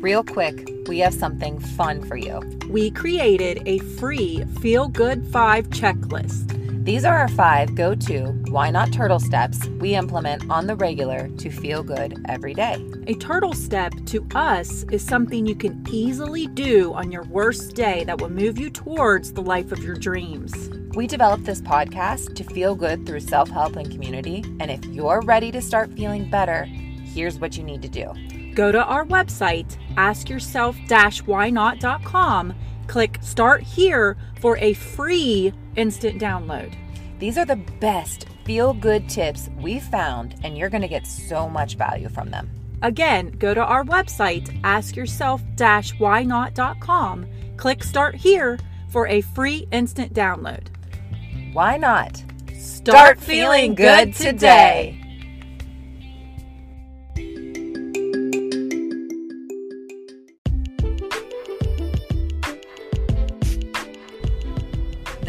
Real quick, we have something fun for you. We created a free Feel Good 5 checklist. These are our five go to why not turtle steps we implement on the regular to feel good every day. A turtle step to us is something you can easily do on your worst day that will move you towards the life of your dreams. We developed this podcast to feel good through self help and community. And if you're ready to start feeling better, here's what you need to do. Go to our website, askyourself-whynot.com, click start here for a free instant download. These are the best feel good tips we found, and you're going to get so much value from them. Again, go to our website, askyourself-whynot.com, click start here for a free instant download. Why not? Start feeling good today.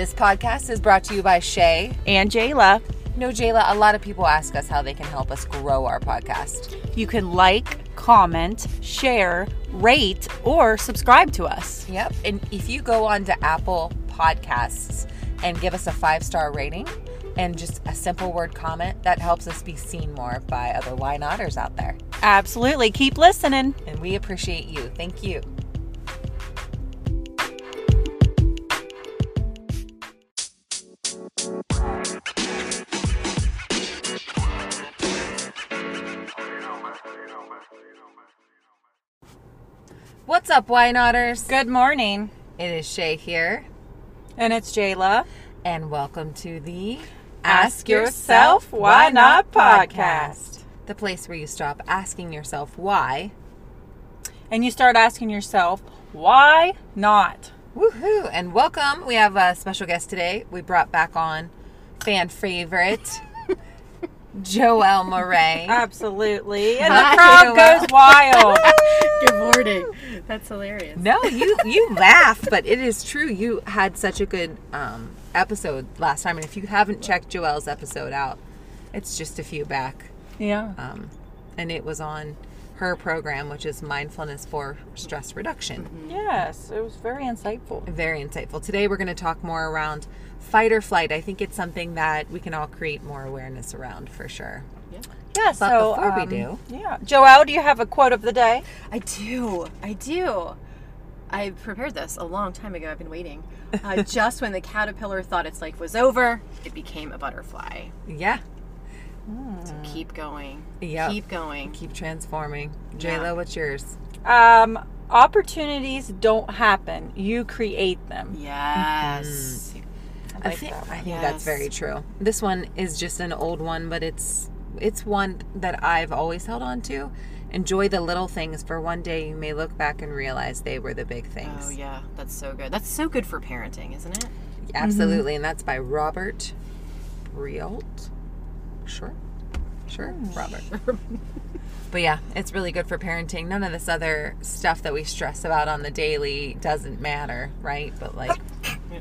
This podcast is brought to you by Shay. And Jayla, No, Jayla, a lot of people ask us how they can help us grow our podcast. you can like, comment, share, rate, or subscribe to us. Yep. And if you go on to Apple Podcasts and give us a five star rating and just a simple word comment, that helps us be seen more by other why noters out there. Absolutely. Keep listening. And we appreciate you. Thank you. What's up, why notters? Good morning. It is Shay here, And it's Jayla. and welcome to the Ask Yourself Why Not podcast. The place where you stop asking yourself why. And you start asking yourself, why not? Woohoo! And welcome. We have a special guest today. We brought back on fan favorite Joelle Moray. Absolutely. And Hi, the crowd Joelle. goes wild. Good morning. That's hilarious. No, you you laugh, but it is true. You had such a good um, episode last time, and if you haven't checked Joelle's episode out, it's just a few back, yeah. um, and it was on her program, which is mindfulness for stress reduction. Yes, it was very insightful. Very insightful. Today, we're going to talk more around fight or flight. I think it's something that we can all create more awareness around for sure. Yeah, But so before we um, do- yeah, Joelle, do you have a quote of the day? I do. I do. I prepared this a long time ago. I've been waiting. Uh, just when the caterpillar thought its life was over, it became a butterfly. Yeah. So keep going. Yeah. Keep going. Keep transforming. Yeah. Jayla, what's yours? Um, opportunities don't happen; you create them. Yes. I like think that I one. think that's very true. This one is just an old one, but it's it's one that I've always held on to. Enjoy the little things, for one day you may look back and realize they were the big oh, things. Oh yeah, that's so good. That's so good for parenting, isn't it? Absolutely, and that's by Robert Brault. Sure, sure, Robert. but yeah, it's really good for parenting. None of this other stuff that we stress about on the daily doesn't matter, right? But like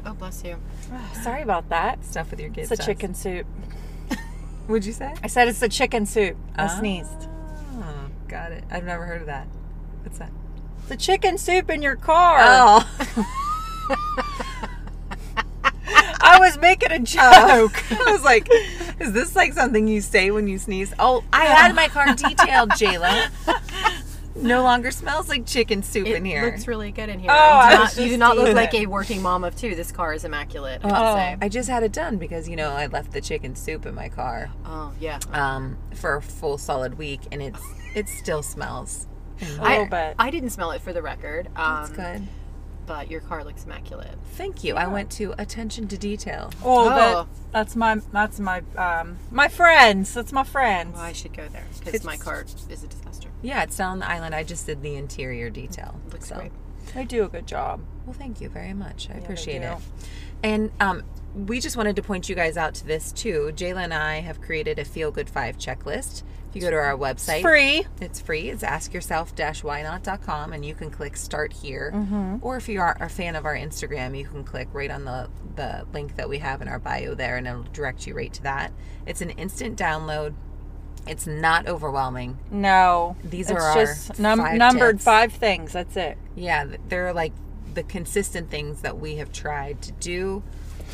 Oh, bless you. Sorry about that. stuff with your kids. It's a does. chicken soup. Would you say? I said it's a chicken soup. I Ah. sneezed. Oh, got it. I've never heard of that. What's that? The chicken soup in your car. Oh, I was making a joke. I was like, is this like something you say when you sneeze? Oh, I had my car detailed, Jayla. No longer smells like chicken soup It in here. It looks really good in here. Oh, you I do, not, you do not look like a working mom of two. This car is immaculate. I Oh. say. I just had it done because you know I left the chicken soup in my car Oh yeah. um, for a full solid week, and it's it still smells. A I, little bit. I didn't smell it for the record. Um, That's good. But your car looks immaculate. Thank you. I went to attention to detail. Oh, Oh. That, that's my that's my um my friends. That's my friends. Well, I should go there because It's- my car is a disaster. Yeah, it's down on the island. I just did the interior detail. Looks so. great. They do a good job. Well, thank you very much. I they appreciate do. it. And um, we just wanted to point you guys out to this too. Jayla and I have created a Feel Good Five checklist. If you go to our website, Free. it's free. It's askyourself-whynot.com, and you can click Start Here. Mm-hmm. Or if you are a fan of our Instagram, you can click right on the the link that we have in our bio there, and it'll direct you right to that. It's an instant download. It's not overwhelming. No. These it's are our just num- five numbered tips. five things. That's it. Yeah, they're like the consistent things that we have tried to do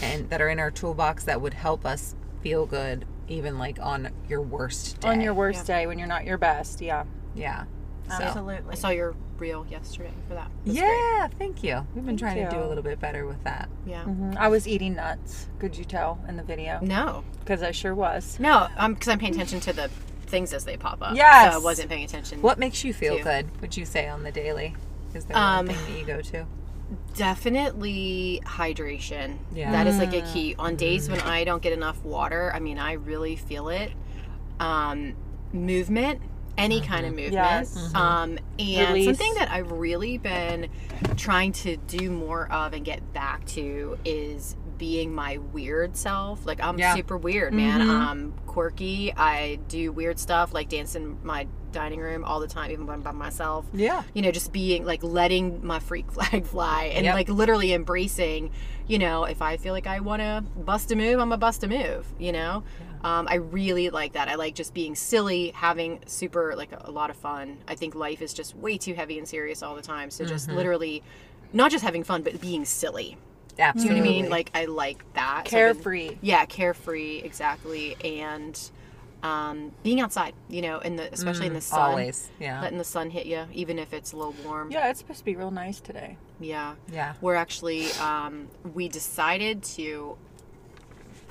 and that are in our toolbox that would help us feel good even like on your worst day. On your worst day when you're not your best. Yeah. Yeah. So. Absolutely. I saw your reel yesterday for that. It was great. Yeah, thank you. We've been Thank trying to do a little bit better with that. Yeah. Mhm. I was eating nuts. Could you tell in the video? No, Because I sure was. no, um, because I'm paying attention to the things as they pop up. Yes. so I wasn't paying attention. What makes you feel Two. good? Would you say on the daily? Is there Um, one thing that you go to? Definitely hydration. Yeah. That is like a key. On days when I don't get enough water, I mean, I really feel it. Um, movement, any kind of movement. Yes. Um, and Release. something that I've really been trying to do more of and get back to is being my weird self. Like I'm Yeah. super weird, man. I'm quirky. I do weird stuff like dancing my dining room all the time, even when I'm by myself Yeah. you know, just being like letting my freak flag fly and Yep. like literally embracing, you know, if I feel like I want to bust a move, I'm a bust a move, you know? Um, I really like that. I like just being silly, having super, like a, a lot of fun. I think life is just way too heavy and serious all the time. So just Mm-hmm. literally, not just having fun, but being silly. Do Absolutely. you know what I mean? Like, I like that. So I've been- Carefree. yeah, carefree, exactly. And um, being outside, you know, in the especially in the sun. Mm, Always. Yeah. Letting the sun hit you, even if it's a little warm. Yeah, it's supposed to be real nice today. Yeah. Yeah. We're actually, um, we decided to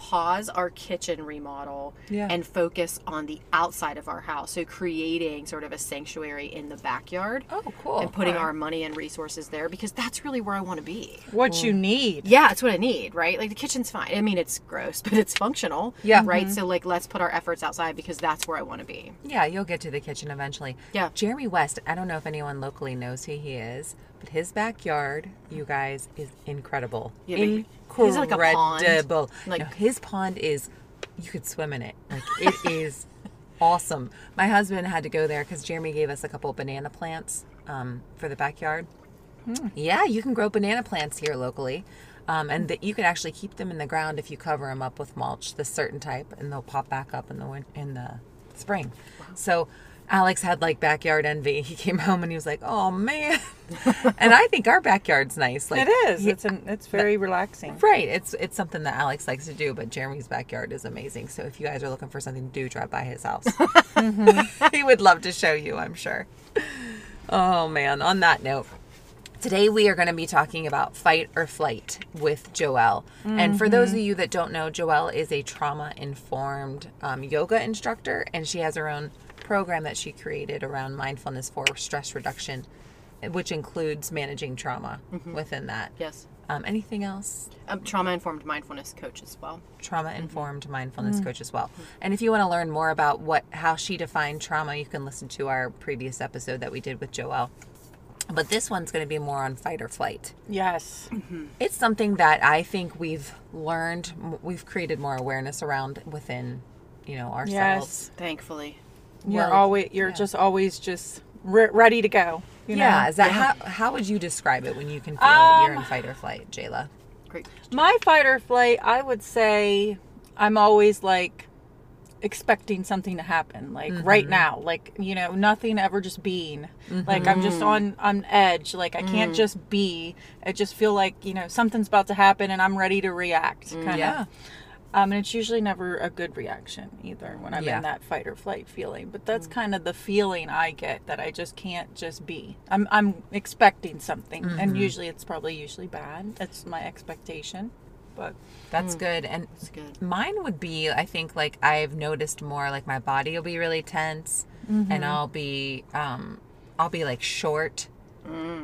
pause our kitchen remodel Yeah. and focus on the outside of our house. So creating sort of a sanctuary in the backyard Oh, cool. and putting All right. our money and resources there because that's really where I want to be. What you mm. need. Yeah, it's what I need, right? Like the kitchen's fine. I mean, it's gross, but it's functional. Yeah. Right. Mm-hmm. So like, let's put our efforts outside because that's where I want to be. Yeah, you'll get to the kitchen eventually. Yeah. Jeremy West, I don't know if anyone locally knows who he is, but his backyard, you guys, is incredible. Yeah, but incredible. He's like a pond. Like Like- his pond is, you could swim in it. Like it is awesome. My husband had to go there because Jeremy gave us a couple banana plants um, for the backyard. Yeah, you can grow banana plants here locally. Um, and that you can actually keep them in the ground if you cover them up with mulch, this certain type, and they'll pop back up in the win- in the spring. So Alex had like backyard envy. He came home and he was like, "Oh man," and I think our backyard's nice. Like It is. It's an, it's very relaxing. Right. It's it's something that Alex likes to do, but Jeremy's backyard is amazing. So if you guys are looking for something to do, drive by his house. he would love to show you, I'm sure. Oh man, on that note, today we are going to be talking about fight or flight with Joelle. And for those of you that don't know, Joelle is a trauma informed um, yoga instructor, and she has her own program that she created around mindfulness for stress reduction, which includes managing trauma mm-hmm. within that. Yes. Um, anything else? Um, trauma informed mindfulness coach as well. trauma informed mm-hmm. mindfulness mm. coach as well. Mm-hmm. And if you want to learn more about what how she defined trauma, you can listen to our previous episode that we did with Joelle. But this one's going to be more on fight or flight. Yes. It's something that I think we've learned, we've created more awareness around within, you know, ourselves. Yes. Thankfully. You're Well, always you're yeah. just always just re- ready to go. You know? Yeah, is that how how would you describe it when you can feel that you're in Um, fight or flight, Jayla? Great. My fight or flight, I would say I'm always like expecting something to happen like mm-hmm. right now like you know nothing ever just being like i'm just mm-hmm. on on edge like i can't mm. just be i just feel like you know something's about to happen and i'm ready to react kind of yeah. Um, and it's usually never a good reaction either when i'm Yeah. in that fight or flight feeling but that's kind of the feeling i get that i just can't just be i'm, I'm expecting something and usually it's probably usually bad that's my expectation but That's good. And It's good. Mine would be, I think, like I've noticed more, like my body will be really tense, and I'll be, um, I'll be like short,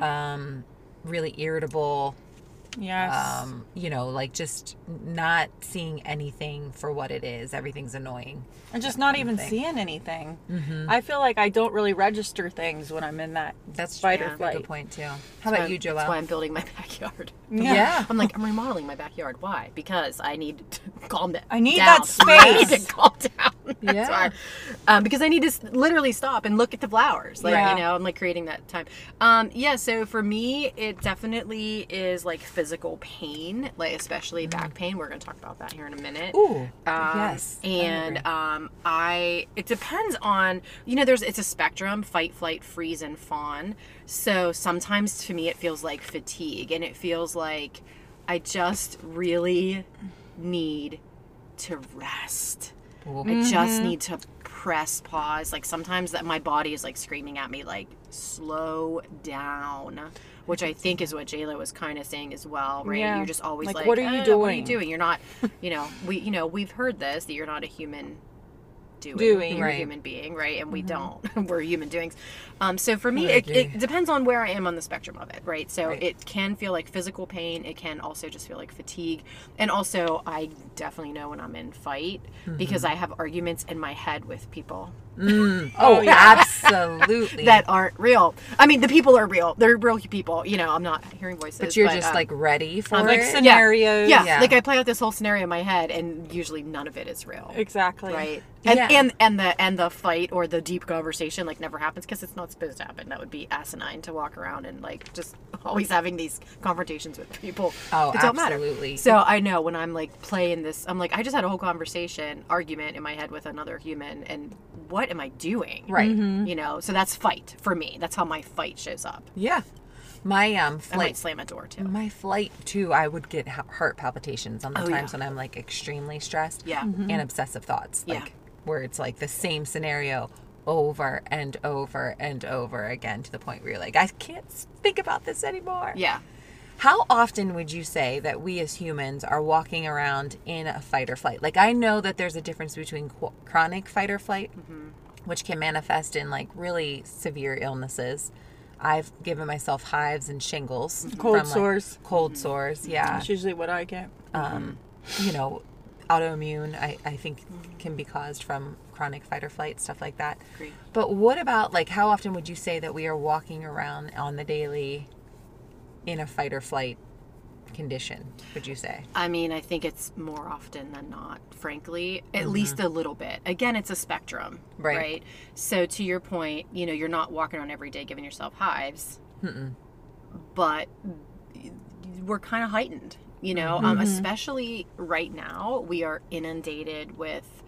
um, really irritable, yes um, you know, like just not seeing anything for what it is. Everything's annoying. and just not even thing. seeing anything i feel like i don't really register things when i'm in that That's fight yeah, or a flight good point too. How That's about you, you, That's why I'm building my backyard. Yeah. I'm like, I'm remodeling my backyard. Why? Because I need to calm down. I need down. that I need space. to calm down. Yeah. Why. Um, because I need to literally stop and look at the flowers. Like, Yeah. you know, I'm like creating that time. Um, yeah, so for me, it definitely is like physical pain, like especially back pain. We're going to talk about that here in a minute. Ooh, Um, yes. And agree. um, I, it depends on, you know, there's, it's a spectrum fight, flight, freeze, and fawn. So sometimes to me, it feels like fatigue and it feels like I just really need to rest. Ooh. I just need to press pause. Like sometimes that my body is like screaming at me, like slow down, which I think is what Jayla was kind of saying as well, right? Yeah. You're just always Like, like, what are you "Uh, What are you doing?" doing? You're not, you know, we, you know, we've heard this that you're not a human doing, Doing. you're Right. a human being, right? And we don't. We're human doings. Um, so for me, it, it depends on where I am on the spectrum of it, right? So Right. it can feel like physical pain. It can also just feel like fatigue. And also, I definitely know when I'm in fight because Mm-hmm. I have arguments in my head with people Oh, Oh, yeah. absolutely. that aren't real. I mean, the people are real. They're real people. You know, I'm not hearing voices. but you're just um, like ready for like it. scenarios. yeah, Yeah. like I play out this whole scenario in my head, and usually none of it is real. Exactly. Right. And, Yeah. and and the and the fight or the deep conversation like never happens because it's not supposed to happen. That would be asinine to walk around and like just always having these confrontations with people. Oh, it don't matter. absolutely. So I know when I'm like playing this, I'm like I just had a whole conversation, argument in my head with another human, and what am I doing? Right. You know. So that's fight for me. That's how my fight shows up. Yeah. My um I might flight slam a door too. my flight too, I would get heart palpitations on the Oh, times yeah. when I'm like extremely stressed. Yeah. And obsessive thoughts. Yeah. Like where it's like the same scenario over and over and over again to the point where you're like, I can't think about this anymore. Yeah. How often would you say that we as humans are walking around in a fight or flight? Like, I know that there's a difference between qu- chronic fight or flight, Mm-hmm. which can manifest in like really severe illnesses. I've given myself hives and shingles, Cold from, like, sores. cold sores, yeah. That's usually what I get. Um, you know, autoimmune, I, I think, can be caused from chronic fight or flight, stuff like that. Agreed. But what about like how often would you say that we are walking around on the daily in a fight or flight condition, would you say? I mean, I think it's more often than not, frankly, at Mm-hmm. least a little bit. Again, it's a spectrum, Right. So, to your point, you know, you're not walking around every day giving yourself hives, but we're kind of heightened, you know, um, especially right now. We are inundated with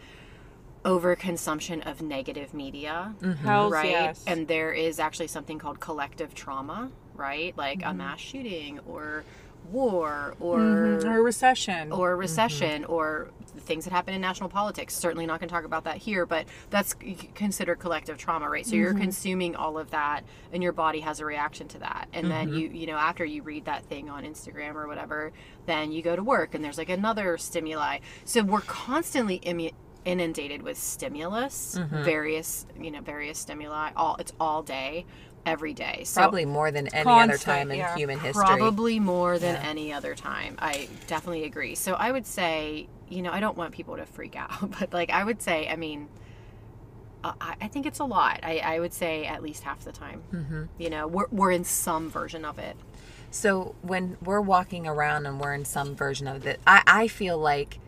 overconsumption of negative media Hells right? yes. And there is actually something called collective trauma, right? Like a mm-hmm. mass shooting or war or Mhm. or a recession. or mm-hmm. recession or things that happen in national politics. Certainly not going to talk about that here, but that's considered collective trauma, right? So you're mm-hmm. consuming all of that, and your body has a reaction to that. And then you, you know, after you read that thing on Instagram or whatever, then you go to work, and there's like another stimuli. So we're constantly immu- inundated with stimulus, various, you know, various stimuli. All it's all day, every day. So Probably more than any other time in yeah. human history. Probably more than Yeah. any other time. I definitely agree. So I would say, you know, I don't want people to freak out, but like I would say, I mean, uh, I, I think it's a lot. I, I would say at least half the time. Mm-hmm. You know, we're, we're in some version of it. So when we're walking around and we're in some version of it, I, I feel like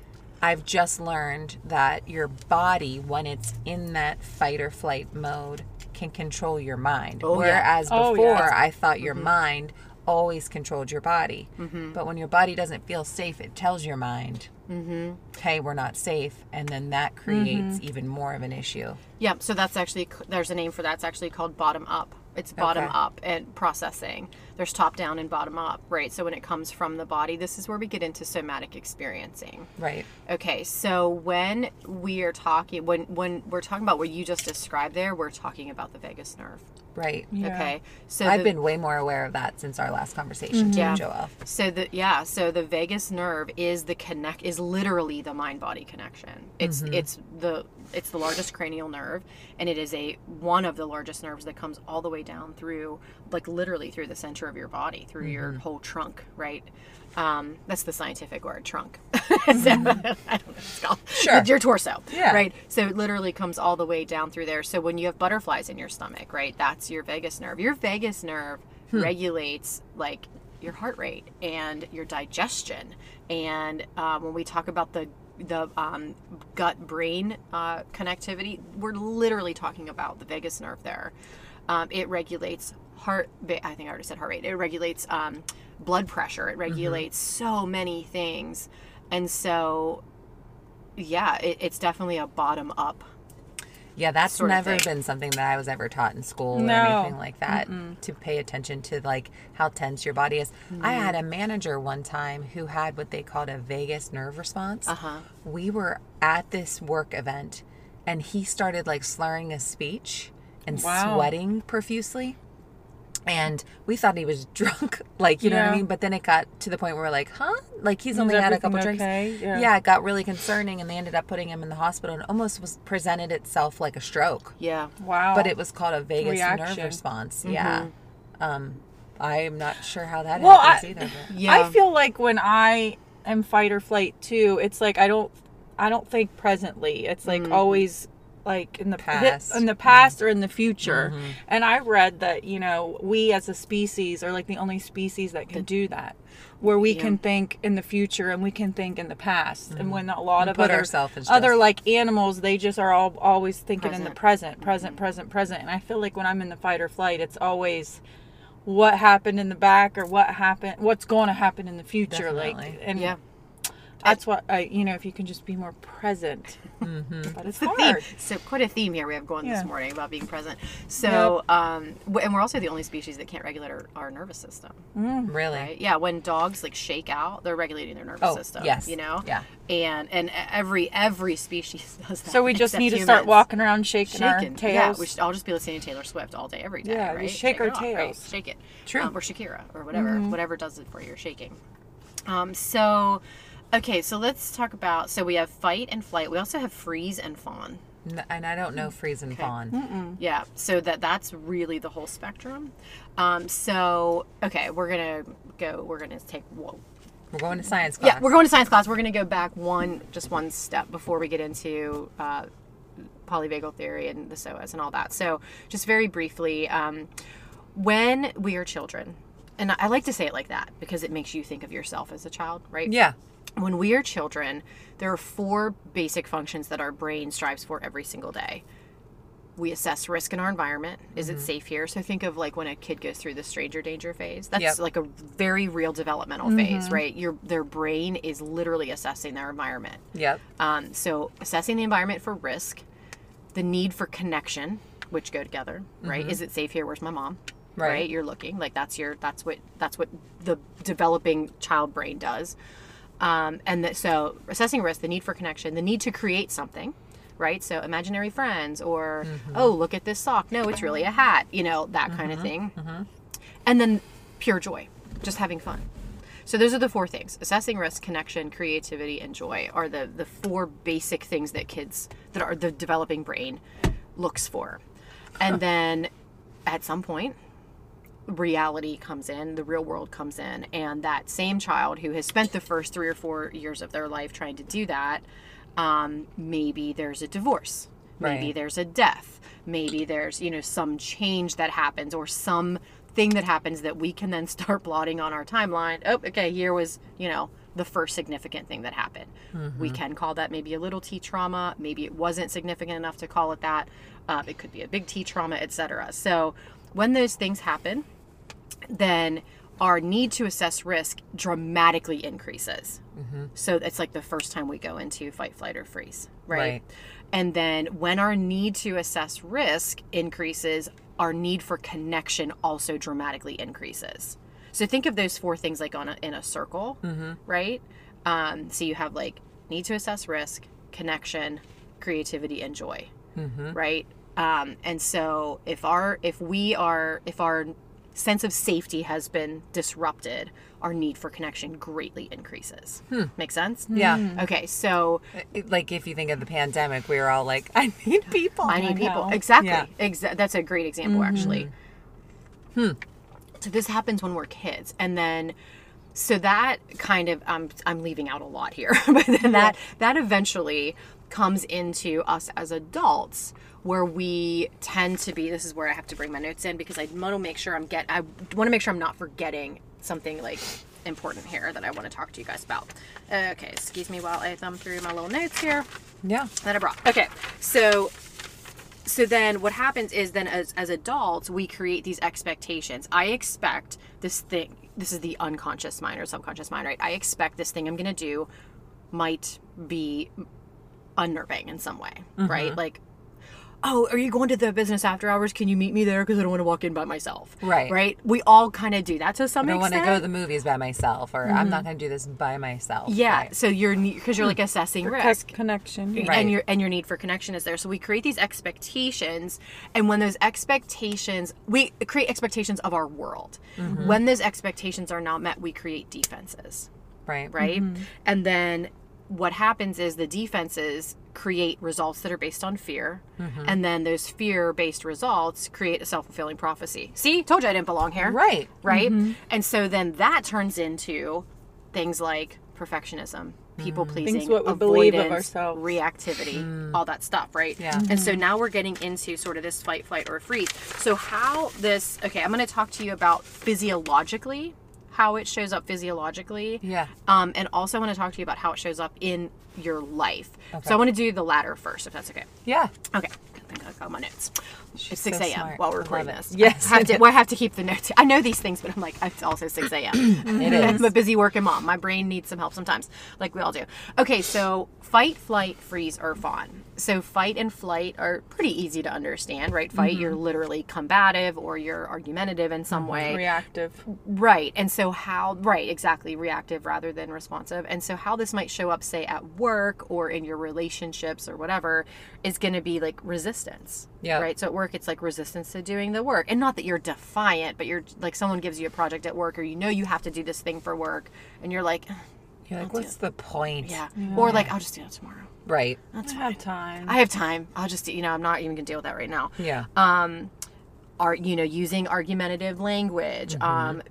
I've just learned that your body, when it's in that fight or flight mode, can control your mind. Oh, yeah. Whereas Oh, before, yeah. I thought your mm-hmm. mind always controlled your body. Mm-hmm. But when your body doesn't feel safe, it tells your mind, mm-hmm. hey, we're not safe. And then that creates even more of an issue. Yeah, so that's actually there's a name for that. It's actually called bottom up. It's bottom Okay. up and processing. There's top down and bottom up, right? So when it comes from the body, this is where we get into somatic experiencing. Right. Okay, so when we are talking when when we're talking about what you just described there, we're talking about the vagus nerve. Right. Yeah. Okay. So I've the- been way more aware of that since our last conversation, mm-hmm. too, Yeah. Joelle. So the yeah, so the vagus nerve is the connect is literally the mind body connection. It's mm-hmm. it's the it's the largest cranial nerve and it is a one of the largest nerves that comes all the way down through like literally through the center of your body, through your whole trunk, right? Um, that's the scientific word, trunk. So, I don't know what it's called. Sure. Your torso. Yeah. Right. So it literally comes all the way down through there. So when you have butterflies in your stomach, right, that's your vagus nerve. Your vagus nerve regulates like your heart rate and your digestion. And um, when we talk about the the um, gut brain uh, connectivity. We're literally talking about the vagus nerve there. Um, it regulates heart. I think I already said heart rate. It regulates um, blood pressure. It regulates so many things, and so yeah, it, it's definitely a bottom up. Yeah, that's never been something that I was ever taught in school or anything like that to pay attention to like how tense your body is. I had a manager one time who had what they called a vagus nerve response. Uh-huh. We were at this work event and he started like slurring his speech and Wow. sweating profusely. And we thought he was drunk, like, you know what I mean? But then it got to the point where we're like, huh? Like, he's only had a couple everything drinks. Yeah. yeah, it got really concerning, and they ended up putting him in the hospital and almost was presented itself like a stroke. Yeah. Wow. But it was called a vagus nerve Reaction. response. Yeah. Um, I'm not sure how that Well, happens I- either. But. Yeah. I feel like when I am fight or flight too, it's like I don't I don't think presently. It's like always like in the Past. in the past or in the future. And I read that, you know, we as a species are like the only species that can do that. Where we Yeah. can think in the future and we can think in the past. And when a lot And of other other like animals, they just are all always thinking in the Present. present, present, present, present. And I feel like when I'm in the fight or flight, it's always what happened in the back or what happened what's going to happen in the future like and Yeah. That's what i you know if you can just be more present but it's theme. hard So quite a theme here we have going Yeah. this morning about being present. So, um, and we're also the only species that can't regulate our, our nervous system, Really? right? Yeah, when dogs like shake out, they're regulating their nervous Oh, system. yes. you know. Yeah. And and every every species does that. so we just need to start walking around shaking, Shaking. our Yeah, we should, I'll just be listening to Taylor Swift all day, every day. Yeah, right? just shake it our off, right? tails. Shake it. True. Um, or Shakira, or whatever, whatever does it for you. Shaking. Um, so, okay, so let's talk about. So we have fight and flight. We also have freeze and fawn. N- And I don't know freeze and fawn. Yeah, so that that's really the whole spectrum. Um, so okay, we're gonna go. We're gonna take. Whoa. We're going to science class. Yeah, we're going to science class. We're gonna go back one, just one step before we get into uh, polyvagal theory and the psoas and all that. So just very briefly, um, when we are children, and I like to say it like that because it makes you think of yourself as a child, right? Yeah. When we are children, there are four basic functions that our brain strives for every single day. We assess risk in our environment. Is it mm-hmm. safe here? So think of like when a kid goes through the stranger danger phase. That's Yep. like a very real developmental mm-hmm. phase, right? Your their brain is literally assessing their environment. Yep. Um, so assessing the environment for risk, the need for connection, which go together, right? Mm-hmm. Is it safe here? Where's my mom? Right. You're looking like that's your that's what that's what the developing child brain does. Um, and that, so assessing risk, the need for connection, the need to create something, right? So imaginary friends or mm-hmm. oh look at this sock, no, it's really a hat, you know that kind of mm-hmm. thing. Mm-hmm. And then pure joy, just having fun. So those are the four things: assessing risk, connection, creativity, and joy are the the four basic things that kids that are the developing brain looks for. And then at some point reality comes in, the real world comes in, and that same child who has spent the first three or four years of their life trying to do that, um, maybe there's a divorce, maybe Right. there's a death, maybe there's you know some change that happens or some thing that happens that we can then start blotting on our timeline. Oh, okay, here was you know the first significant thing that happened. We can call that maybe a little T trauma. Maybe it wasn't significant enough to call it that. Uh, it could be a big T trauma, etc. So when those things happen, then our need to assess risk dramatically increases. So it's like the first time we go into fight, flight, or freeze, right? Right. And then when our need to assess risk increases, our need for connection also dramatically increases. So think of those four things like on a, in a circle, right? Um, so you have like need to assess risk, connection, creativity, and joy, right? Um, and so if our if we are if our sense of safety has been disrupted, our need for connection greatly increases. Hmm. Make sense? Yeah. Hmm. Okay, so It- Like if you think of the pandemic, we were all like, I need people. I need I people. know. Exactly. Yeah. Exa- that's a great example, mm-hmm. actually. Hmm. So this happens when we're kids, and then so that kind of I'm I'm leaving out a lot here, but then that that eventually comes into us as adults where we tend to be this is where I have to bring my notes in because I want to make sure I'm get I want to make sure I'm not forgetting something like important here that I want to talk to you guys about. Okay, excuse me while I thumb through my little notes here Yeah. that I brought. Okay, so so then what happens is then as as adults we create these expectations. I expect this thing. This is the unconscious mind or subconscious mind, right? I expect this thing I'm gonna do might be unnerving in some way, right? Mm-hmm. Like. Oh, are you going to the business after hours? Can you meet me there? Because I don't want to walk in by myself. Right. Right. We all kind of do that to some I don't want to go to the movies by myself, or I'm not mm-hmm. going to do this by myself. yeah. Right. So you're because you're like hmm. assessing risk. Protect connection. Right. and your and your need for connection is there. So we create these expectations, and when those expectations, we create expectations of our world. Mm-hmm. When those expectations are not met, we create defenses, Right. right? Mm-hmm. And then what happens is the defenses create results that are based on fear, Mm-hmm. and then those fear-based results create a self-fulfilling prophecy. See, told you I didn't belong here Right. right? Mm-hmm. And so then that turns into things like perfectionism, people mm. pleasing, Things what we believe of avoidance, ourselves. reactivity, mm. all that stuff, right? Yeah. And so mm-hmm. now we're getting into sort of this fight, flight, or freeze. So how this? Okay, I'm going to talk to you about physiologically how it shows up physiologically. Yeah. Um, and also I want to talk to you about how it shows up in your life. Okay. So I want to do the latter first, if that's okay. Yeah. Okay. I think I got my notes. She's It's 6 so a.m. while we're recording this. Yes. I have, to, well, I have to keep the notes. I know these things, but I'm like, it's also 6 a.m. It is. I'm a busy working mom. My brain needs some help sometimes, like we all do. Okay, so fight, flight, freeze, or fawn. So fight and flight are pretty easy to understand, right? Fight, mm-hmm. you're literally combative or you're argumentative in some mm-hmm. way. Reactive. Right. And so how right, exactly, reactive rather than responsive. And so how this might show up say at work or in your relationships or whatever is going to be like resistance. Yeah. Right? So at work it's like resistance to doing the work. And not that you're defiant, but you're like someone gives you a project at work or you know you have to do this thing for work and you're like, You're like, what's the point? yeah. Or like I'll just do it tomorrow. Right. That's I fine. have time. I have time. I'll just you know, I'm not even going to deal with that right now Yeah. um, are you know using argumentative language, Mm-hmm. um,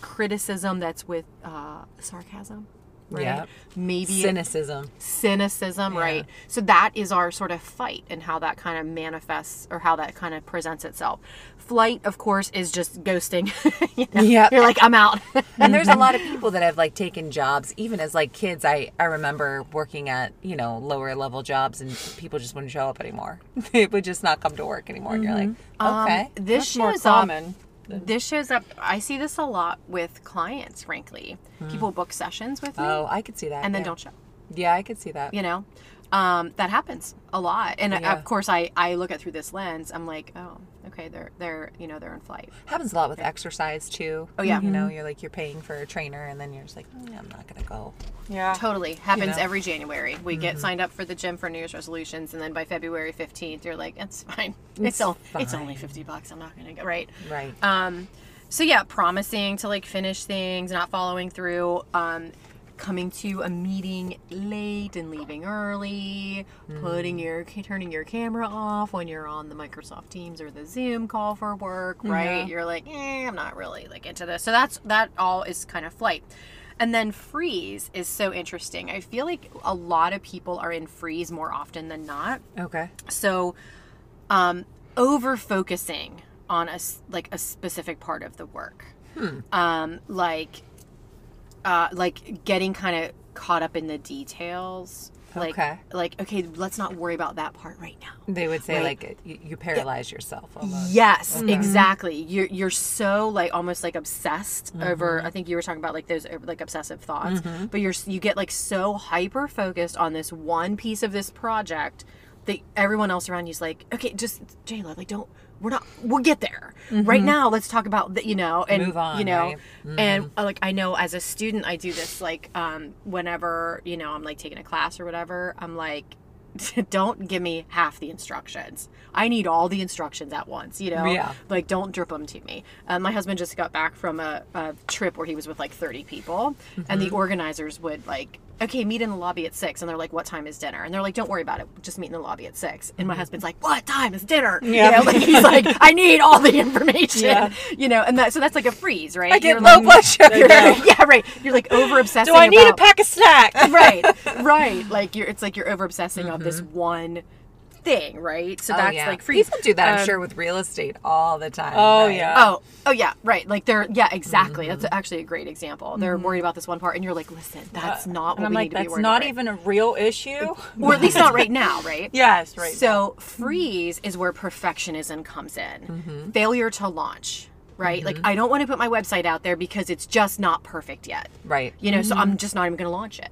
criticism that's with uh, sarcasm, right? Yeah. Maybe Cynicism. cynicism, right? So that is our sort of fight and how that kind of manifests or how that kind of presents itself. Flight, of course, is just ghosting. you know? Yep. You're like, I'm out. and there's a lot of people that have like taken jobs even as like kids i i remember working at you know lower level jobs and people just wouldn't show up anymore they would just not come to work anymore and you're like mm-hmm. um, okay this That's more up common. This shows up i see this a lot with clients frankly. Hmm. People book sessions with me. Oh i could see that and then yeah. don't show. Yeah i could see that. You know um, that happens a lot. And Yeah. of course I, I look at through this lens. I'm like oh okay they're they're you know they're in flight. Happens a lot with exercise too. Oh, yeah. you know you're like you're paying for a trainer and then you're just like "Mm, i'm not gonna go. Yeah. totally. Happens know? every january. We get signed up for the gym for new year's resolutions and then by february 15th you're like it's fine. It's, It's o- it's only 50 bucks. I'm not gonna go. Right? Right. Um so yeah promising to like finish things not following through. Um coming to a meeting late and leaving early putting your turning your camera off when you're on the microsoft teams or the zoom call for work right? Yeah. you're like eh, i'm not really like into this. So that's that all is kind of flight. And then freeze is so interesting. I feel like a lot of people are in freeze more often than not. Okay. So um over focusing on a like a specific part of the work. Um like uh like getting kind of caught up in the details like Okay. like okay let's not worry about that part right now they would say Right. like you, you paralyze yourself almost Yes, exactly. You're you're so like almost like obsessed over. Mm-hmm. I think you were talking about like those uh, like obsessive thoughts, but you're you get like so hyper focused on this one piece of this project that everyone else around you's like, okay, just Jayla, like don't. We're not. We'll get there. Right now, let's talk about the, you know, and Mm-hmm. Move on, you know, right? Mm-hmm. and uh, like I know as a student, I do this like um whenever you know I'm like taking a class or whatever. I'm like, don't give me half the instructions. I need all the instructions at once, you know? Yeah. Like, don't drip them to me. Um, my husband just got back from a, a trip where he was with like 30 people, and the organizers would like, okay, meet in the lobby at six. And they're like, what time is dinner? And they're like, don't worry about it. Just meet in the lobby at six. And my husband's like, what time is dinner? Yeah. You know, like, he's like, I need all the information, Yeah. you know? And that, so that's like a freeze, right? i get You're low like, blood sugar yeah, right. You're like over obsessing Do I need about, a pack of snacks? right right like you're it's like you're over obsessing on Mm-hmm. this one thing, right? So Oh, that's yeah. like freeze. People do that, I'm Um, sure, with real estate all the time. Oh, right? yeah. Oh, oh yeah, right. Like they're yeah, exactly. Mm-hmm. That's actually a great example. They're worried about this one part, and you're like, listen, that's not and what I'm we like, need to be that's not even a real issue. or at least not right now, right? yes, right. So freeze is where perfectionism comes in. Mm-hmm. Failure to launch, right? Like I don't want to put my website out there because it's just not perfect yet. Right. You know, so Mm-hmm. I'm just not even going to launch it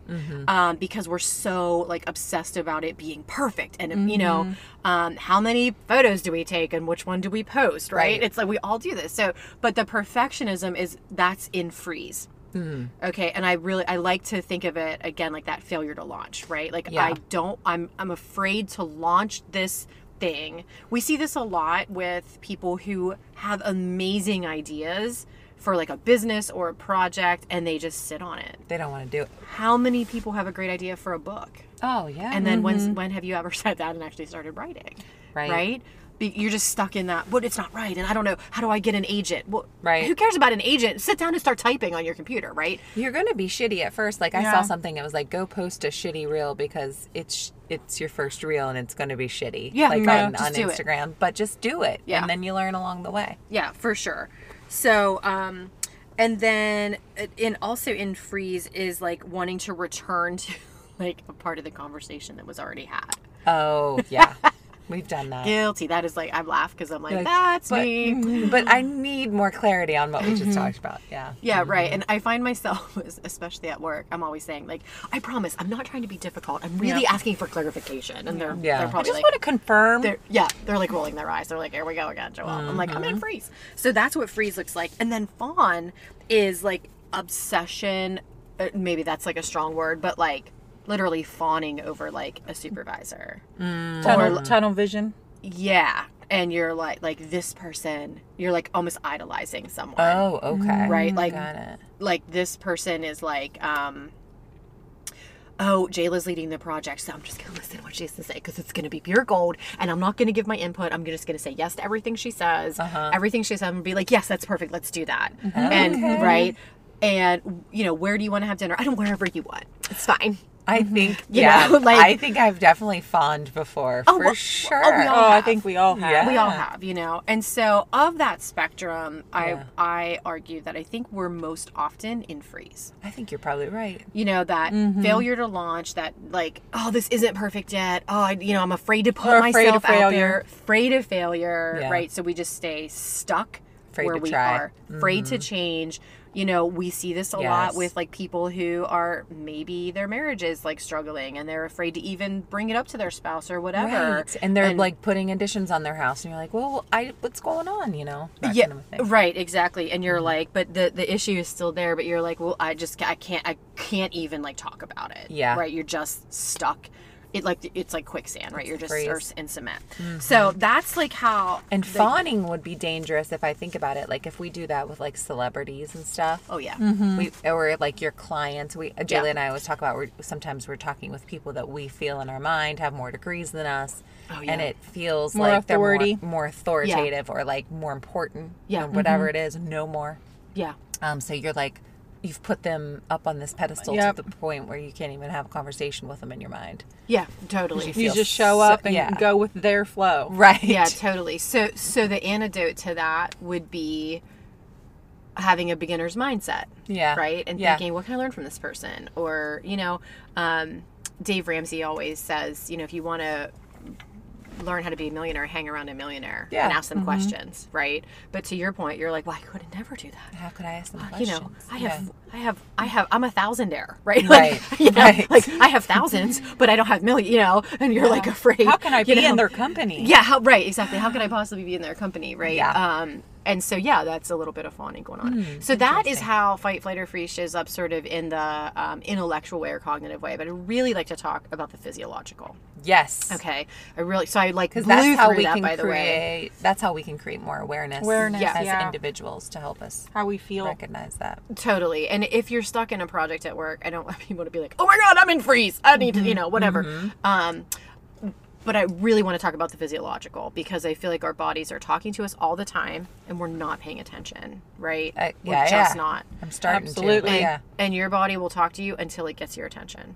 um, because we're so like obsessed about it being perfect. And you know, Mm-hmm. um, how many photos do we take and which one do we post? Right? Right. It's like we all do this. So, but the perfectionism is that's in freeze. Mm-hmm. Okay, and I really I like to think of it again like that failure to launch, right? Like Yeah. I don't I'm I'm afraid to launch this thing. We see this a lot with people who have amazing ideas for like a business or a project and they just sit on it. They don't want to do it. How many people have a great idea for a book? Oh, yeah. And then when's mm-hmm. when have you ever sat down and actually started writing? Right. Right? You're just stuck in that. But it's not right, and I don't know how do I get an agent. Well, Right. Who cares about an agent? Sit down and start typing on your computer, right? You're going to be shitty at first. Like I saw something, it was like, go post a shitty reel because it's it's your first reel and it's going to be shitty. Yeah, like yeah, on, on do it. Instagram. But just do it. Yeah. And then you learn along the way. Yeah, for sure. So, um, and then uh, in also in freeze is like wanting to return to like a part of the conversation that was already had. Oh, yeah. We've done that. Guilty. That is like I laugh because I'm like, Like, that's but, me. but I need more clarity on what we just mm-hmm. talked about. Yeah. Yeah, mm-hmm. right. And I find myself, especially at work, I'm always saying like, I promise, I'm not trying to be difficult. I'm really asking for clarification, and they're Yeah. they're I I just like, want to confirm. they're yeah, they're like rolling their eyes. They're like, here we go again, Joelle. I'm like, I'm in mm-hmm. freeze. So that's what freeze looks like. And then fawn is like obsession. Uh, maybe that's like a strong word, but like literally fawning over like a supervisor. Mm. tunnel, or- tunnel vision. Yeah. And you're like, like this person, you're like almost idolizing someone. Oh, okay. Mm. Right, like- got it. like this person is like um oh jayla's leading the project so i'm just gonna listen to what she has to say because it's gonna be pure gold and i'm not gonna give my input i'm just gonna say yes to everything she says uh-huh. everything she says i'm gonna be like yes that's perfect let's do that oh, and right and you know where do you want to have dinner i don't wherever you want it's fine I think, yeah, know, like- I think I've definitely fawned before for well, oh, sure. we all Oh, I think we all have. Yeah. we all have you know and so of that spectrum i Yeah. i argue that i think we're most often in freeze I think you're probably right. you know that Mm-hmm. failure to launch that like oh this isn't perfect yet oh I, you know i'm afraid to put We're myself out failure. there afraid of failure Yeah. right so we just stay stuck Afraid where to we try. Mm-hmm. are afraid to change you know we see this a lot with like people who are maybe their marriage is like struggling and they're afraid to even bring it up to their spouse or whatever Right. And they're like putting additions on their house, and you're like, well, I what's going on? You know, that yeah kind of thing. right exactly and you're Mm-hmm. like but the the issue is still there but you're like well i just i can't i can't even like talk about it Yeah. right you're just stuck it like it's like quicksand right you're just freeze. or in cement mm-hmm. so that's like how And the- fawning would be dangerous if I think about it. Like if we do that with like celebrities and stuff. oh yeah mm-hmm. We, or like your clients. We uh, Jayla Yeah. and I always talk about. We're, sometimes we're talking with people that we feel in our mind have more degrees than us, Oh, yeah. and it feels More like authority. they're more, more authoritative or like more important. Yeah. or whatever mm-hmm. it is, no more. yeah Um, so you're like, you've put them up on this pedestal Yep. to the point where you can't even have a conversation with them in your mind. yeah totally You feel just show so- up and yeah. go with their flow. Right. yeah totally so so the antidote to that would be having a beginner's mindset Yeah. right and Yeah. thinking what can i learn from this person or you know um, dave ramsey always says you know if you want to learn how to be a millionaire hang around a millionaire Yeah. and ask them questions right but to your point you're like well i could never do that How could I ask them you questions? know i Yeah. have i have i have i'm a thousandaire right Right, like, you know, right. like i have thousands but i don't have million you know and you're like afraid How can I be know? in their company? Yeah, how, right, exactly. How could I possibly be in their company, right? Yeah. Um, and so yeah, that's a little bit of fawning going on. Hmm, so that is how fight, flight, or freeze shows up, sort of in the um, intellectual way or cognitive way. But I really like to talk about the physiological. Yes. Okay, I really so I like Because blew that's how through we that can by the way. create. That's how we can create more awareness. Awareness, as yeah. individuals to help us How we feel. recognize that. Totally. And if you're stuck in a project at work, I don't want people to be like, "Oh my god, I'm in freeze. I need to, you know, whatever." Um, but I really want to talk about the physiological because I feel like our bodies are talking to us all the time and we're not paying attention, right? Uh, we're yeah, just yeah. not. I'm starting Absolutely. to. And, Yeah. and your body will talk to you until it gets your attention.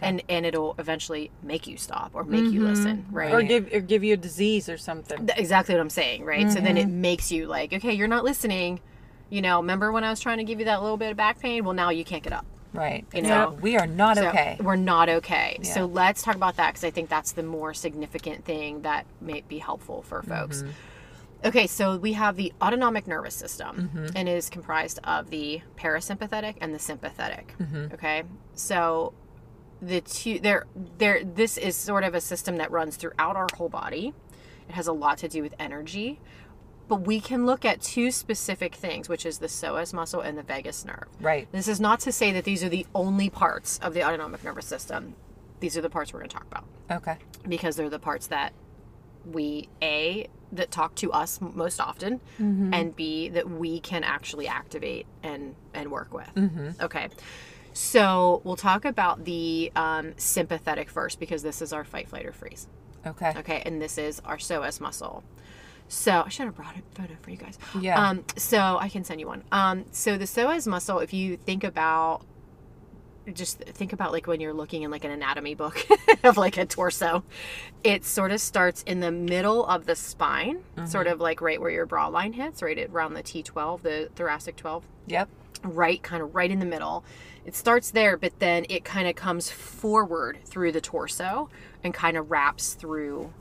and and it'll eventually make you stop or make you listen, right? Or give or give you a disease or something. Th- exactly what I'm saying, right? So then it makes you like, okay, you're not listening. You know, remember when I was trying to give you that little bit of back pain? Well, now you can't get up. Right. You know, we are not So okay. We're not okay. Yeah. So let's talk about that because I think that's the more significant thing that may be helpful for folks. Mm-hmm. Okay, so we have the autonomic nervous system mm-hmm. and it is comprised of the parasympathetic and the sympathetic. Mm-hmm. Okay, so the two there there this is sort of a system that runs throughout our whole body. It has a lot to do with energy. But we can look at two specific things, which is the psoas muscle and the vagus nerve. Right. This is not to say that these are the only parts of the autonomic nervous system. These are the parts we're going to talk about Okay. because they're the parts that we a that talk to us most often and b that we can actually activate and and work with okay so we'll talk about the um, sympathetic first because this is our fight flight or freeze Okay. okay and this is our psoas muscle so i should have brought a photo for you guys. Yeah. um so i can send you one. Um so the psoas muscle if you think about just think about like when you're looking in like an anatomy book of like a torso it sort of starts in the middle of the spine sort of like right where your bra line hits right around the t12 the thoracic 12 Yep. right kind of right in the middle. It starts there but then it kind of comes forward through the torso and kind of wraps through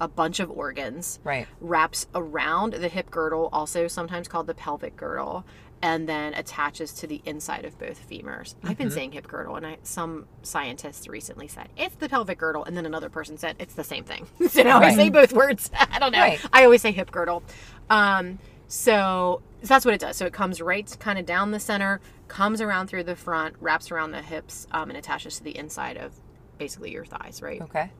a bunch of organs Right. wraps around the hip girdle also sometimes called the pelvic girdle and then attaches to the inside of both femurs i've been saying hip girdle and I, some scientists recently said it's the pelvic girdle and then another person said it's the same thing so now i Right. say both words i don't know Right. i always say hip girdle um, so, so that's what it does so it comes right kind of down the center comes around through the front wraps around the hips um, and attaches to the inside of basically your thighs right Okay.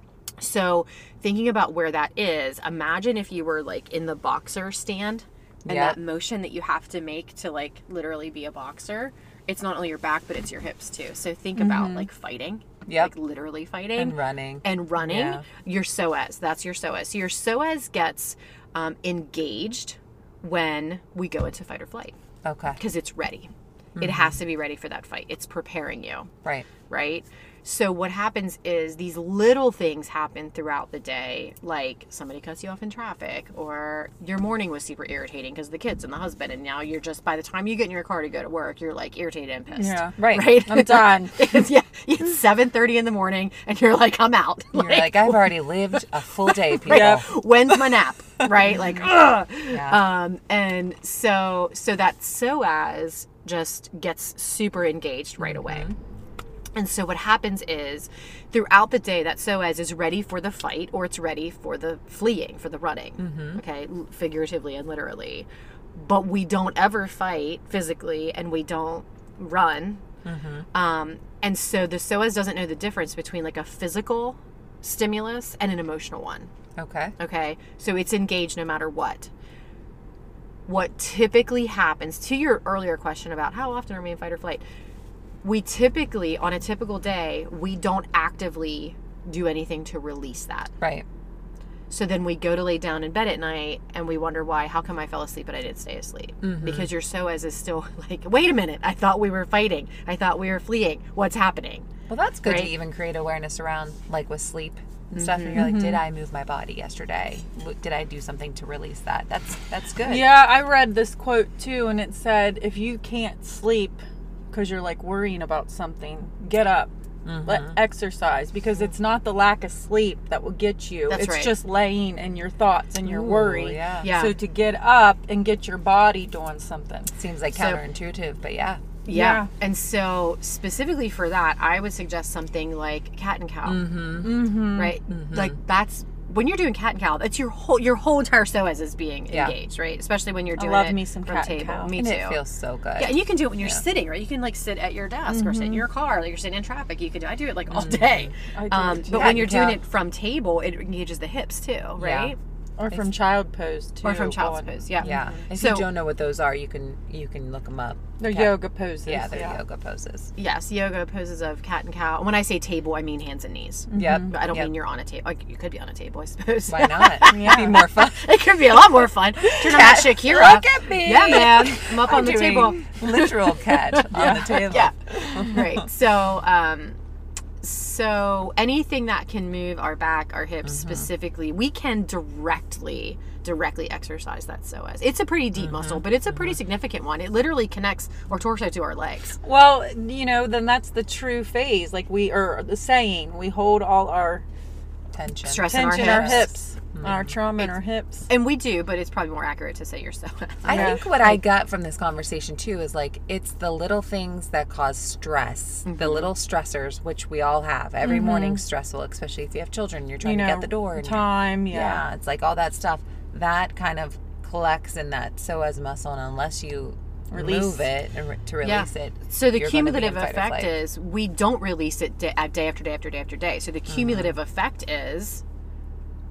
So, thinking about where that is, imagine if you were like in the boxer stand and Yeah. that motion that you have to make to like literally be a boxer. It's not only your back, but it's your hips too. So, think about like fighting. Yep. Like literally fighting And running. and running Yeah. your psoas. That's your psoas. So your psoas gets um, engaged when we go into fight or flight Okay. because it's ready. It has to be ready for that fight. It's preparing you Right. right? So what happens is these little things happen throughout the day, like somebody cuts you off in traffic, or your morning was super irritating because the kids and the husband, and now you're just by the time you get in your car to go to work, you're like irritated and pissed. Yeah. Right. Right. I'm done. it's, yeah, it's seven thirty in the morning, and you're like, I'm out. You're like, I've already lived a full day, people. Yep. when's my nap right like ugh. Yeah. um and so so that psoas just gets super engaged right away and so what happens is throughout the day that psoas is ready for the fight or it's ready for the fleeing for the running okay figuratively and literally but we don't ever fight physically and we don't run um, and so the psoas doesn't know the difference between like a physical stimulus and an emotional one Okay. Okay. So it's engaged no matter what. What typically happens to your earlier question about how often are we in fight or flight? We typically, on a typical day, we don't actively do anything to release that. Right. So then we go to lay down in bed at night and we wonder why, how come I fell asleep but I didn't stay asleep? Mm-hmm. Because your psoas is still like, wait a minute, I thought we were fighting. I thought we were fleeing. What's happening? Well, that's good Right. to even create awareness around, like with sleep and stuff. And you're like, did mm-hmm. I move my body yesterday? Did I do something to release that? That's that's good. Yeah, I read this quote too, and it said if you can't sleep because you're like worrying about something, get up. Let mm-hmm. exercise because it's not the lack of sleep that will get you. That's it's right. just laying in your thoughts and your Ooh, worry. yeah. Yeah. So to get up and get your body doing something. Seems like So- counterintuitive, but yeah. Yeah. And so, specifically for that, I would suggest something like cat and cow. Mm-hmm. mm-hmm. Right? Mm-hmm. Like that's when you're doing cat and cow, that's your whole your whole entire psoas is being Yeah. engaged, right? Especially when you're doing I love it me some from cat and table. cow. Me And too. it feels so good. yeah, and you can do it when you're sitting, right? You can like sit at your desk or sit in your car, like you're sitting in traffic. You can do. I do it like all day. I do Um, but when you're doing it from table, it engages the hips too, right? Or from child pose too. Or from child's going- pose. Yeah. Yeah. If So- you don't know what those are, you can you can look them up. They're Cat- yoga poses. Yeah, they're yoga poses. Yes, yoga poses of cat and cow. When I say table, I mean hands and knees. Yep. I don't Yep. mean you're on a table. Like, you could be on a table, I suppose. Why not? Yeah. It'd be more fun. it could be a lot more fun. Turn on that Shakira. Look at me. Yeah, man. I'm up on the table. Literal cat on the table. Yeah. right. So, um, so anything that can move our back, our hips Mm-hmm. specifically, we can directly directly exercise that psoas. It's a pretty deep Mm-hmm. muscle, but it's a pretty significant one. It literally connects our torso to our legs. Well, you know, then that's the true phase. Like we are the saying, we hold all our Tension. Stress in our tension in our hips. Hips, our trauma in our hips. And we do, but it's probably more accurate to say your psoas. I Yeah. think what I got from this conversation too is like it's the little things that cause stress, Mm-hmm. the little stressors, which we all have. Every morning. stressful, especially if you have children. You're trying You know, to get the door. and time, yeah. yeah, it's like all that stuff that kind of collects in that psoas muscle, and unless you Release. remove it and re- to Yeah. release it, So the you're gonna be in cumulative effect is we don't release it day, day after day after day after day. So the Mm-hmm. cumulative effect is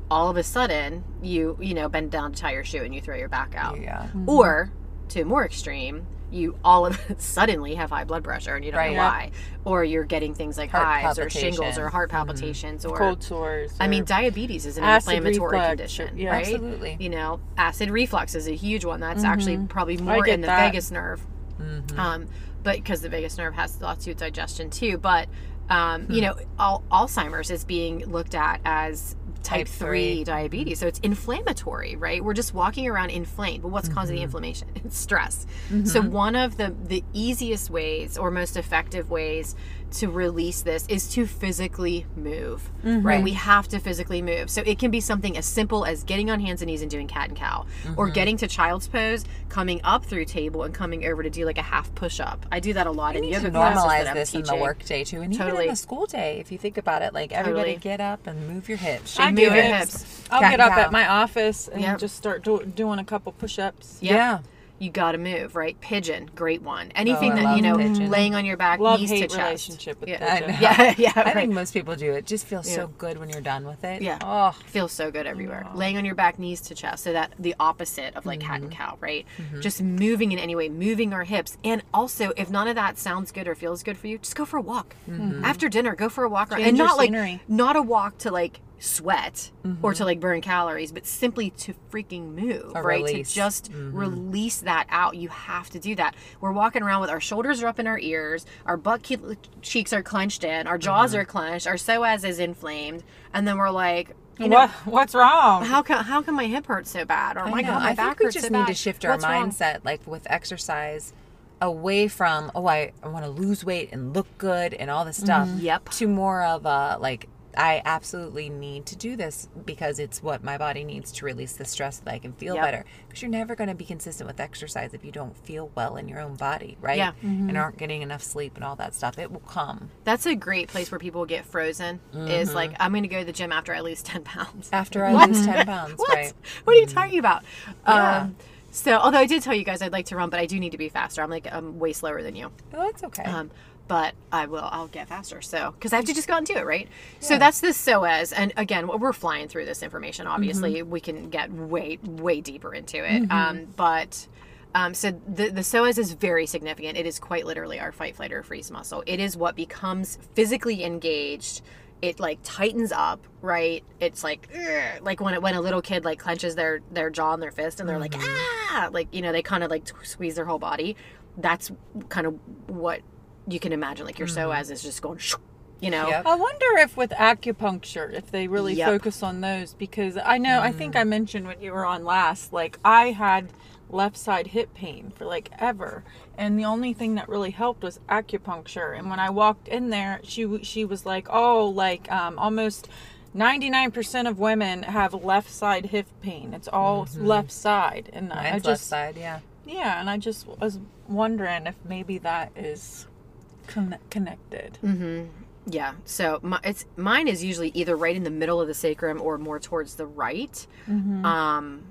all of a sudden you you know bend down to tie your shoe and you throw your back out. yeah. Or to more extreme, you all of a suddenly have high blood pressure and you don't Right. know Yeah. why. Or you're getting things like Heart hives or shingles or palpitation. Mm-hmm. heart palpitations or Cold sores. I mean, diabetes is an inflammatory reflux, condition, yeah. right? Absolutely. You know, acid reflux is a huge one. That's actually probably more Mm-hmm. in the that. vagus nerve, Mm-hmm. um, but because the vagus nerve has lots to do with digestion too. But um, Hmm. you know, al- Alzheimer's is being looked at as type, Type three three. diabetes, so it's inflammatory, right? We're just walking around inflamed. But what's causing the Mm-hmm. inflammation? It's stress. So one of the the easiest ways or most effective ways to release this is to physically move mm-hmm. right we have to physically move so it can be something as simple as getting on hands and knees and doing cat and cow or mm-hmm. getting to child's pose coming up through table and coming over to do like a half push-up i do that a lot in We need yoga to classes normalize that I'm this in the teaching. work day too, and even Totally. in the school day. If you think about it, like everybody Totally. get up and move your hips. I shake do move your it. hips. I'll Cat get up cow. at my office and Yep. just start do, doing a couple push-ups. Yep. Yeah. You got to move right pigeon great one anything Oh, that you know pigeon. laying on your back Love knees to hate chest relationship with yeah. Pigeon. know. yeah yeah I think most people do. It just feels Yeah. so good when you're done with it. Yeah. Oh, feels so good everywhere. Laying on your back, knees to chest. So that the opposite of like cat and Mm-hmm. cow, right? Just moving in any way, moving our hips. And also, if none of that sounds good or feels good for you, just go for a walk. Mm-hmm. After dinner, go for a walk. Change and your not like not a walk to like sweat or Mm-hmm. to like burn calories, but simply to freaking move, A right? release. To just release that out. You have to do that. We're walking around with our shoulders are up in our ears, our butt ke- cheeks are clenched in, our jaws are clenched, our psoas is inflamed, and then we're like, you know, what, what's wrong? how come how come my hip hurts so bad or my god my I back think we hurts just so need bad. to shift our What's wrong? mindset, like with exercise, away from oh I, I want to lose weight and look good and all this stuff. Mm-hmm. Yep. To more of a like I absolutely need to do this because it's what my body needs to release the stress so that I can feel Yep. better. Because you're never going to be consistent with exercise if you don't feel well in your own body, right? Yeah. And aren't getting enough sleep and all that stuff. It will come That's a great place where people get frozen. Mm-hmm. Is like I'm going to go to the gym after I lose ten pounds. after I What? lose ten pounds, What? right? What are you talking about? Yeah. Um, so although I did tell you guys I'd like to run, but I do need to be faster. I'm like I'm way slower than you. Well, that's okay. Um, but I will. I'll get faster. So because I have to just go out and do it, right? So that's the psoas. And again, we're flying through this information. Obviously, Mm-hmm. we can get way way deeper into it. Um, but um, so the the psoas is very significant. It is quite literally our fight, flight, or freeze muscle. It is what becomes physically engaged. It like tightens up, right? It's like "Ugh," like when it, when a little kid like clenches their their jaw and their fist, and they're like ah, like you know they kind of like squeeze their whole body. That's kind of what you can imagine like your mm-hmm. psoas is just going you know Yep. I wonder if with acupuncture, if they really Yep. focus on those, because I know, I think mm-hmm. I mentioned when you were on last, like I had left side hip pain for like ever, and the only thing that really helped was acupuncture. And when I walked in there, she she was like, oh, like um, almost. 99% of women have left side hip pain. It's all mm-hmm. left side. And I just, left side, yeah. yeah, and I just was wondering if maybe that is con- connected. yeah. So my, it's mine is usually either right in the middle of the sacrum or more towards the right. Um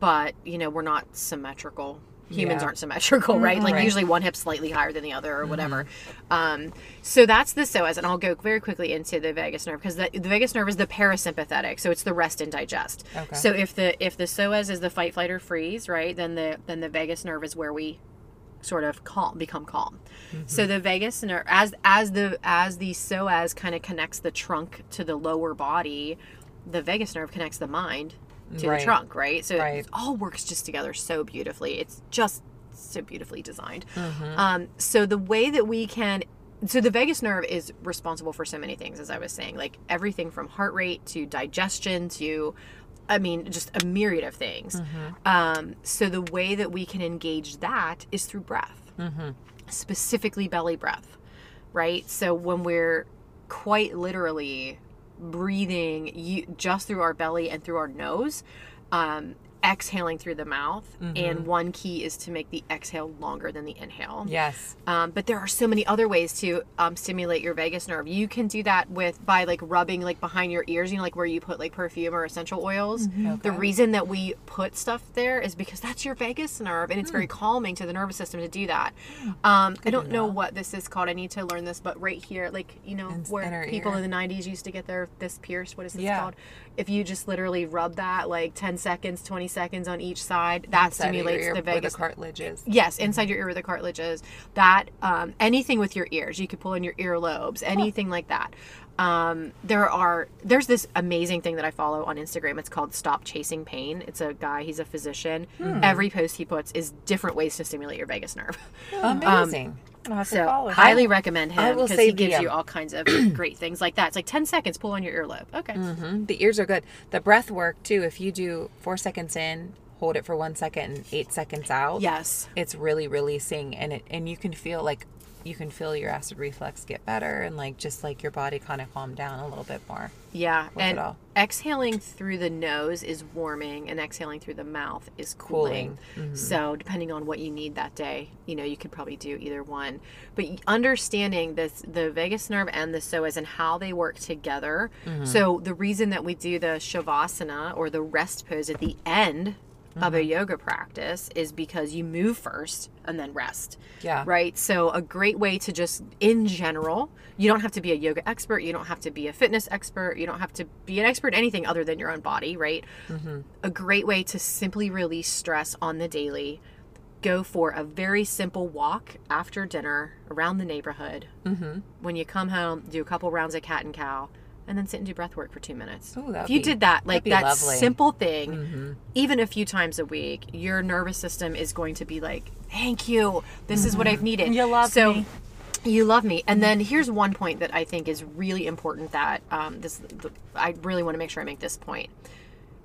but you know we're not symmetrical. Humans Yeah. aren't symmetrical right? Like Right. usually one hip's slightly higher than the other or whatever. Um so that's the psoas and i'll go very quickly into the vagus nerve because the, the vagus nerve is the parasympathetic so it's the rest and digest. Okay. so if the if the psoas is the fight flight or freeze right then the then the vagus nerve is where we sort of calm become calm so the vagus nerve as as the as the psoas kind of connects the trunk to the lower body the vagus nerve connects the mind to Right. the trunk right so Right. it all works just together so beautifully it's just so beautifully designed Mm-hmm. um, so the way that we can so the vagus nerve is responsible for so many things, as I was saying, like everything from heart rate to digestion to, I mean, just a myriad of things. Um, so the way that we can engage that is through breath, specifically belly breath, right? So when we're quite literally breathing you, just through our belly and through our nose, um, exhaling through the mouth, and one key is to make the exhale longer than the inhale. Yes. Um, but there are so many other ways to um, stimulate your vagus nerve. You can do that with by like rubbing like behind your ears, you know, like where you put like perfume or essential oils. The Okay. reason that we put stuff there is because that's your vagus nerve, and it's very calming to the nervous system to do that. Um, I don't know what this is called. I need to learn this, but right here, like you know, In- where inner people ear. in the '90s used to get their this pierced. What is this Yeah. called? If you just literally rub that like 10 seconds, 20 seconds on each side, that Inside stimulates ear the where vagus the cartilage is. Yes, inside your ear where the cartilage is. That um, anything with your ears, you could pull in your earlobes, anything like that. Um, there are there's this amazing thing that I follow on Instagram. It's called Stop Chasing Pain. It's a guy. He's a physician. Every post he puts is different ways to stimulate your vagus nerve. Amazing. I'll have to So follow him. highly recommend I him because say he the, gives um, you all kinds of great things like that. It's like 10 seconds, pull on your earlobe. Okay. Mhm. The ears are good. The breath work too. If you do four seconds in, hold it for one second, and eight seconds out. Yes. It's really releasing, and it and you can feel like you can feel your acid reflux get better, and like just like your body kind of calm down a little bit more. Yeah, and exhaling through the nose is warming, and exhaling through the mouth is cooling. Cooling. So, depending on what you need that day, you know, you could probably do either one. But understanding this, the vagus nerve and the psoas and how they work together. So, the reason that we do the shavasana or the rest pose at the end of a yoga practice is because you move first and then rest Yeah. right? So, a great way to just, in general, you don't have to be a yoga expert, you don't have to be a fitness expert, you don't have to be an expert in anything other than your own body, right? A great way to simply release stress on the daily. Go for a very simple walk after dinner around the neighborhood. Mm-hmm. When you come home, do a couple rounds of cat and cow, and then sit and do breath work for two minutes. Ooh, if you be- did that, like that lovely. simple thing, mm-hmm. even a few times a week, your nervous system is going to be like, "Thank you, this is what I've mm-hmm. needed." You love so, me. You love me. And then mm-hmm. here's one point that I think is really important that um, this the, I really want to make sure I make this point.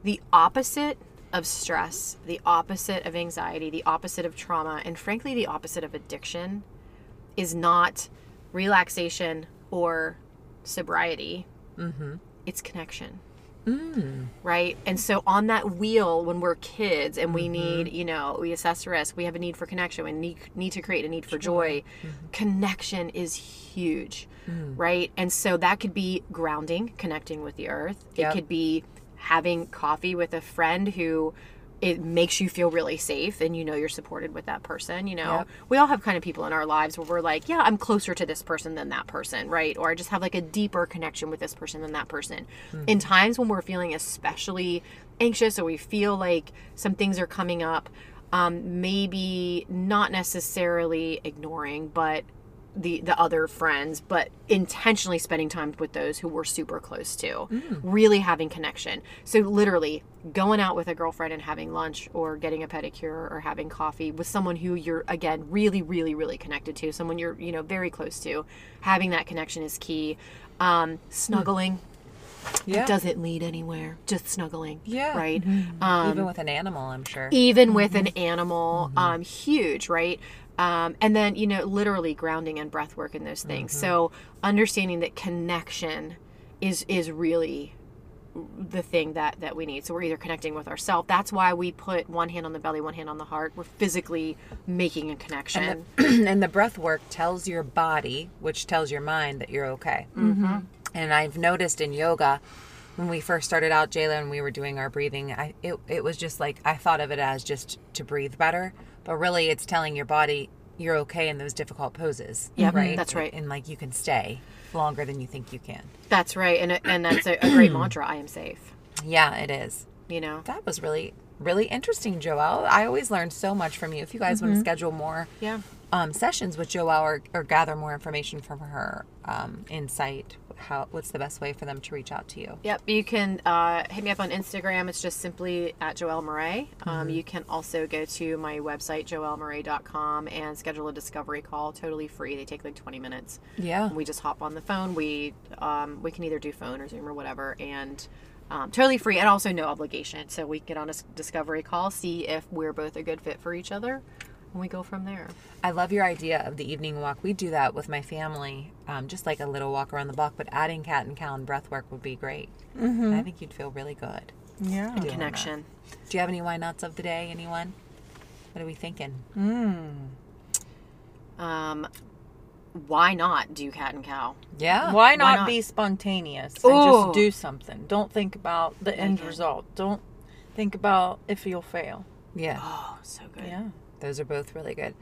The opposite of stress, the opposite of anxiety, the opposite of trauma, and frankly, the opposite of addiction is not relaxation or sobriety. Mm-hmm. It's connection mm. right? And so on that wheel, when we're kids and we mm-hmm. need, you know, we assess risk, we have a need for connection, we need, need to create a need for joy. Mm-hmm. Connection is huge, mm. right? And so that could be grounding, connecting with the earth. Yep. It could be having coffee with a friend who it makes you feel really safe and you know you're supported with that person you know? Yep. we all have kind of people in our lives where we're like yeah i'm closer to this person than that person right? Or i just have like a deeper connection with this person than that person. In times when we're feeling especially anxious or we feel like some things are coming up um, maybe not necessarily ignoring but the the other friends but intentionally spending time with those who we're super close to. Really having connection. So literally going out with a girlfriend and having lunch or getting a pedicure or having coffee with someone who you're again really really really connected to someone you're you know very close to having that connection is key. Um, snuggling Yeah. doesn't lead anywhere. Just snuggling Yeah. right? Um, Even with an animal, I'm sure. even with an animal um, huge right? Um, and then you know literally grounding and breath work and those things. So understanding that connection is is really the thing that that we need so we're either connecting with ourselves that's why we put one hand on the belly one hand on the heart we're physically making a connection and the breath work tells your body, which tells your mind that you're okay. Mm-hmm. And I've noticed in yoga, when we first started out, Jayla, and we were doing our breathing, I it, it was just like I thought of it as just to breathe better, but really it's telling your body you're okay in those difficult poses. yeah right. that's right. And like you can stay longer than you think you can. that's right and and that's a, a great mantra i am safe Yeah, it is. you know That was really really interesting, Joelle. I always learn so much from you. If you guys want to mm-hmm. schedule more yeah um, sessions with Joelle or, or gather more information from her um, insight, how what's the best way for them to reach out to you? Yep, you can uh, hit me up on Instagram. It's just simply at Joelle Moray. Um, you can also go to my website, joellemoray.com, and schedule a discovery call totally free. They take like 20 minutes. Yeah. We just hop on the phone. We um, we can either do phone or Zoom or whatever, and um, totally free and also no obligation. So we get on a discovery call, see if we're both a good fit for each other, and we go from there. I love your idea of the evening walk. We do that with my family, um, just like a little walk around the block. But adding cat and cow and breath work would be great. I think you'd feel really good. Yeah. doing that. Connection. Do you have any why nots of the day? Anyone? What are we thinking? Um, why not do cat and cow? Yeah. Why not, not? be spontaneous and Ooh. just do something? Don't think about the end it. result. Don't think about if you'll fail. Yeah. Oh, so good. Yeah. Those are both really good.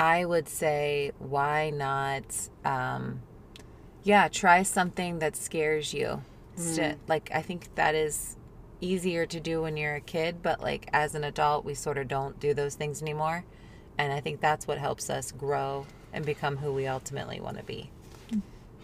I would say, why not? Um, yeah, try something that scares you. Sti- Like, I think that is easier to do when you're a kid, but like as an adult, we sort of don't do those things anymore. And I think that's what helps us grow and become who we ultimately want to be.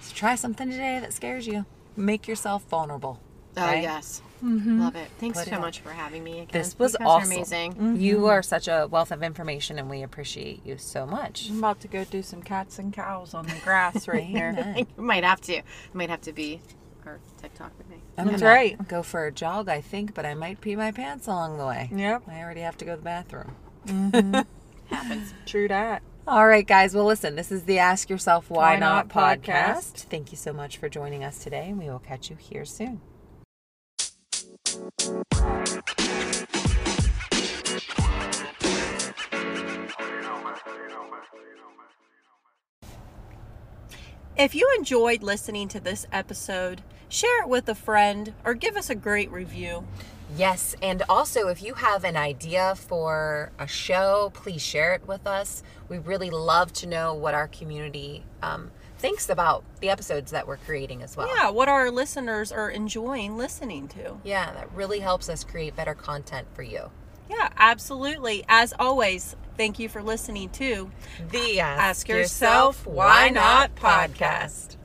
So try something today that scares you. Make yourself vulnerable. Oh right? yes, mm-hmm. love it. Thanks Put so out. much for having me again. This was You guys are awesome. amazing. Mm-hmm. You mm-hmm. are such a wealth of information, and we appreciate you so much. I'm about to go do some cats and cows on the grass right here. Amen. You might have to. Might have to be our TikTok with me. I'm That's gonna right. Go for a jog, I think, but I might pee my pants along the way. Yep. I already have to go to the bathroom. Happens. True that. All right, guys. Well, listen, this is the Ask Yourself Why, Why Not, Not podcast. podcast. Thank you so much for joining us today, and we will catch you here soon. If you enjoyed listening to this episode, share it with a friend or give us a great review. Yes, and also if you have an idea for a show, please share it with us. We really love to know what our community um, thinks about the episodes that we're creating as well. Yeah, what our listeners are enjoying listening to. Yeah, that really helps us create better content for you. Yeah, absolutely. As always, thank you for listening to The Ask Yourself Why Not podcast.